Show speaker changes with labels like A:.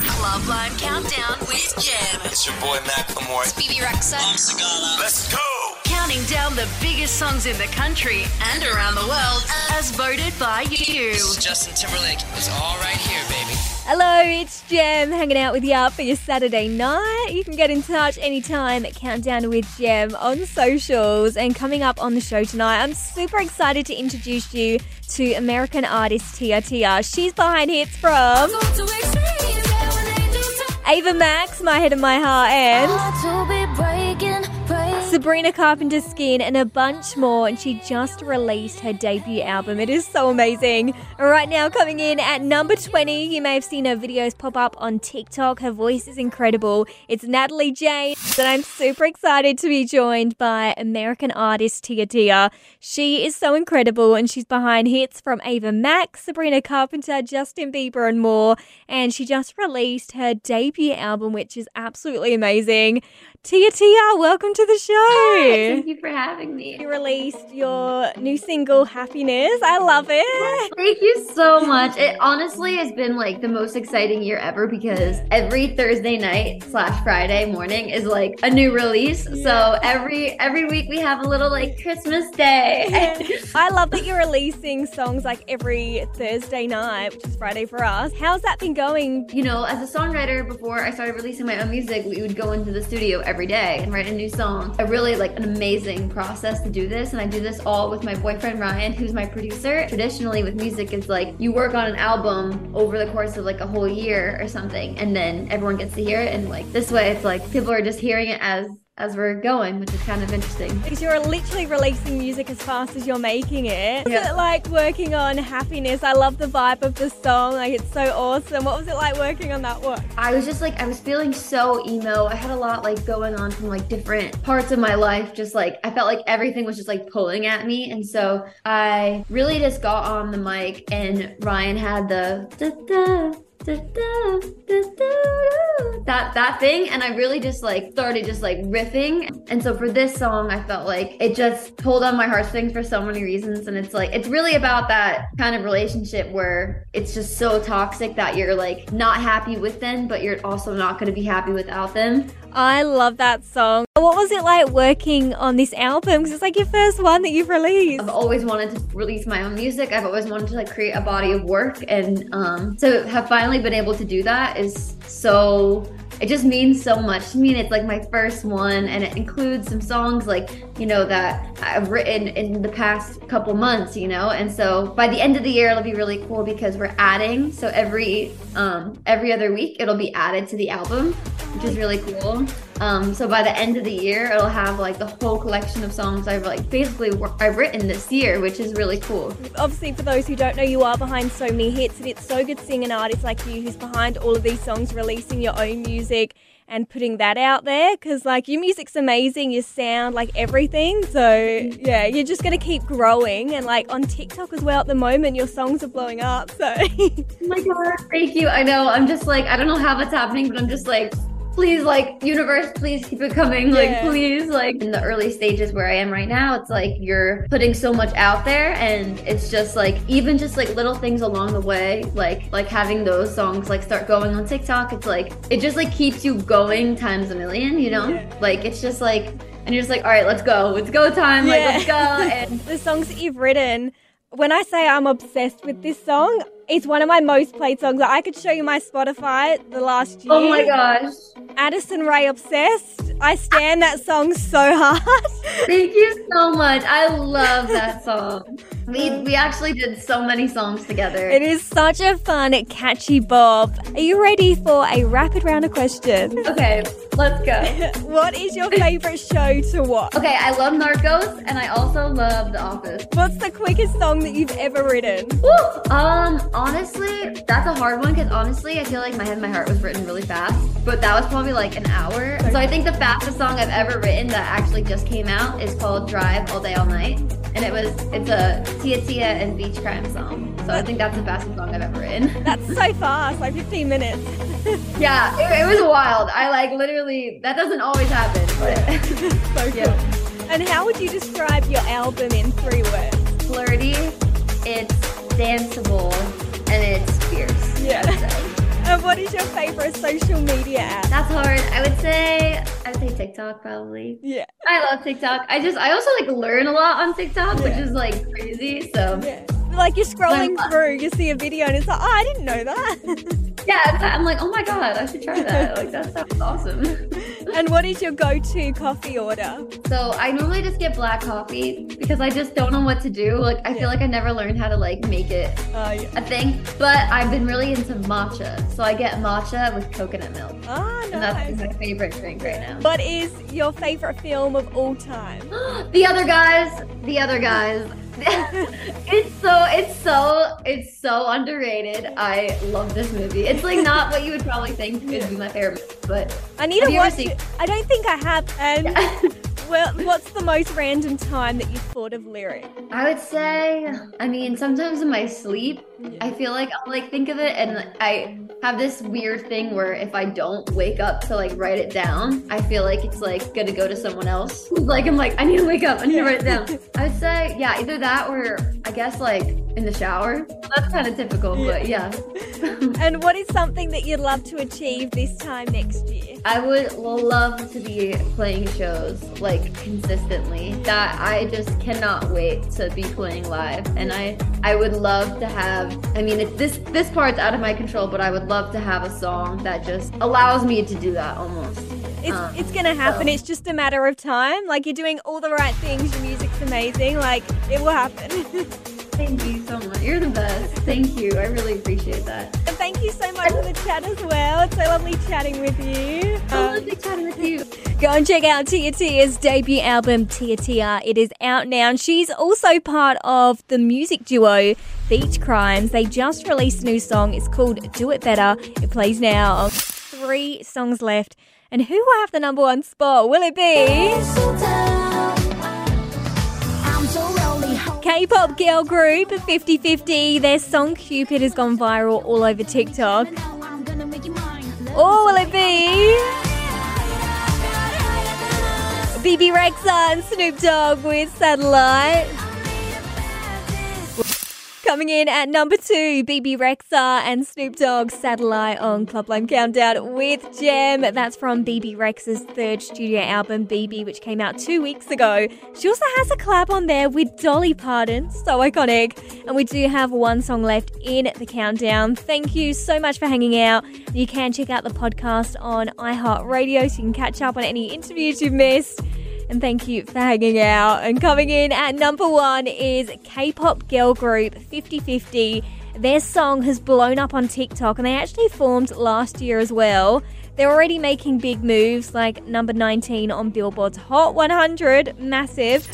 A: Club Lime Countdown with Jam.
B: It's your boy Macklemore.
A: Bebe Rexha.
B: Let's go.
A: Counting down the biggest songs in the country and around the world as voted by you.
C: Justin Timberlake is all right here, baby.
D: Hello, it's Jem hanging out with you for your Saturday night. You can get in touch anytime at Countdown with Jem on socials. And coming up on the show tonight, I'm super excited to introduce you to American artist Tia Tia. She's behind hits from Ava Max, My Head and My Heart, and Sabrina Carpenter Skin, and a bunch more. And she just released her debut album. It is so amazing. Right now, coming in at number 20, you may have seen her videos pop up on TikTok. Her voice is incredible. It's Natalie Jane, and I'm super excited to be joined by American artist Tia Tia. She is so incredible, and she's behind hits from Ava Max, Sabrina Carpenter, Justin Bieber, and more. And she just released her debut album, which is absolutely amazing. Tia Tia, welcome to the show.
E: Thank you for having me.
D: You released your new single, Happiness. I love it.
E: Thank you so much. It honestly has been like the most exciting year ever because every Thursday night slash Friday morning is like a new release. So every every week we have a little like Christmas day.
D: I love that you're releasing songs like every Thursday night, which is Friday for us. How's that been going?
E: you know, as a songwriter, before I started releasing my own music, we would go into the studio every day and write a new song. I really like an amazing process to do this, and I do this all with my boyfriend Ryan, who's my producer. Traditionally, with music, it's like you work on an album over the course of like a whole year or something, and then everyone gets to hear it. And like this way, it's like people are just hearing it as as we're going, which is kind of interesting.
D: Because you're literally releasing music as fast as you're making it.
E: Yeah.
D: it like working on Happiness? I love the vibe of the song. Like, it's so awesome. What was it like working on that one?
E: I was just like I was feeling so emo. I had a lot like going on from like different parts of my life. Just like I felt like everything was just like pulling at me, and so I really just got on the mic, and Ryan had the da, da, that that thing, and I really just like started just like riffing. And so for this song, I felt like it just pulled on my heartstrings for so many reasons, and it's like it's really about that kind of relationship where it's just so toxic that you're like not happy with them, but you're also not going to be happy without them.
D: I love that song. What was it like working on this album? Because it's like your first one that you've released.
E: I've always wanted to release my own music. I've always wanted to like create a body of work, and um, to have finally been able to do that is so. It just means so much to me, and it's like my first one, and it includes some songs like you know that I've written in the past couple months, you know. And so by the end of the year, it'll be really cool because we're adding. So every um, every other week, it'll be added to the album, which is really cool. Um, so by the end of the year, it'll have like the whole collection of songs I've like basically wor- I've written this year, which is really cool.
D: Obviously, for those who don't know, you are behind so many hits, and it's so good seeing an artist like you who's behind all of these songs, releasing your own music and putting that out there. Because, like, your music's amazing, your sound, like everything. So, yeah, you're just to keep growing. And, like, on TikTok as well at the moment, your songs are blowing up. So,
E: Oh my god, thank you. I know. I'm just like I don't know how that's happening, but I'm just like. Please, like, universe, please keep it coming. Like, please, like, in the early stages where I am right now, it's like you're putting so much out there, and it's just like, even just like little things along the way, like, like having those songs like start going on TikTok. It's like, it just like keeps you going times a million, you know?
D: Yeah.
E: Like, it's just like, and you're just like, all right, let's go, it's go time, like, let's go. And
D: the songs that you've written, when I say I'm obsessed with this song, it's one of my most played songs. I could show you my Spotify the last year.
E: oh my gosh,
D: Addison Rae Obsessed. I stand that song so hard.
E: Thank you so much. I love that song. We we actually did so many songs together.
D: It is such a fun, catchy bob. Are you ready for a rapid round of questions?
E: Okay, let's go.
D: What is your favorite show to watch?
E: Okay, I love Narcos and I also love The Office.
D: What's the quickest song that you've ever written?
E: Woo! Um, honestly, that's a hard one because honestly, I feel like My Head, My Heart was written really fast, but that was probably like an hour. So I think the fastest song I've ever written that actually just came out is called Drive All Day All Night. And it was, it's a Tia Tia and Beach Crime song. So I think that's the fastest song I've ever written.
D: That's so fast, like 15 minutes.
E: Yeah, it, it was wild. I like literally, that doesn't always happen, but
D: so cool.
E: Yeah.
D: And how would you describe your album in three words?
E: flirty, it's danceable, and it's fierce.
D: Yeah. And what is your favorite social media app?
E: That's hard. I would say I would say TikTok probably.
D: Yeah.
E: I love TikTok. I just I also like learn a lot on TikTok, which is like crazy. So
D: Yeah. Like you're scrolling
E: Learn a lot.
D: through, you see a video and it's like, oh, I didn't know that.
E: yeah, I'm like, oh my god, I should try that. Like that sounds awesome.
D: and what is your go-to coffee order?
E: So I normally just get black coffee because I just don't know what to do. Like I
D: Yeah.
E: feel like I never learned how to like make it
D: Oh, yeah.
E: a thing. But I've been really into matcha. So I get matcha with coconut milk.
D: Ah,
E: And that's my favorite drink right now.
D: What is your favorite film of all time?
E: the other guys, the other guys. it's so it's so it's so underrated. I love this movie. It's like not what you would probably think would be my favorite, but
D: I need to watch it. I don't think I have. And well, what's the most random time that you thought of lyric?
E: I would say, I mean, sometimes in my sleep, I feel like I'll like think of it, and I have this weird thing where if I don't wake up to like write it down, I feel like it's like gonna go to someone else. Like I'm like, I need to wake up, I need to write it down. I would say, yeah, either that or I guess like in the shower. That's kind of typical, but yeah.
D: And what is something that you'd love to achieve this time next year?
E: I would love to be playing shows like consistently. That I just cannot wait to be playing live, and I I would love to have. I mean, it's this this part's out of my control, but I would love to have a song that just allows me to do that almost.
D: It's,
E: Um,
D: it's gonna happen.
E: so-
D: It's just a matter of time. Like you're doing all the right things. Your music's amazing. Like it will happen.
E: Thank you so much. You're the best. Thank you. I really appreciate that.
D: and thank you so much for the chat as well. It's so lovely chatting with you.
E: So
D: Um,
E: lovely chatting with you.
D: Go and check out Tia Tia's debut album, Tia Tia. It is out now. And she's also part of the music duo Beach Crimes. They just released a new song. It's called Do It Better. It plays now. Three songs left. And who will have the number one spot? Will it be K pop girl group 50 50? Their song Cupid has gone viral all over TikTok. Or will it be Bebe Rexha and Snoop Dogg with Satellite? Coming in at number two, Bebe Rexha and Snoop Dogg Satellite on Club Lime Countdown with Gem. That's from Bebe Rexha's third studio album, Bebe, which came out two weeks ago. She also has a collab on there with Dolly Parton, so iconic. And we do have one song left in the countdown. Thank you so much for hanging out. You can check out the podcast on iHeartRadio so you can catch up on any interviews you've missed. And thank you for hanging out. And coming in at number one is K pop girl group 5050. Their song has blown up on TikTok and they actually formed last year as well. They're already making big moves like number 19 on Billboard's Hot 100, massive.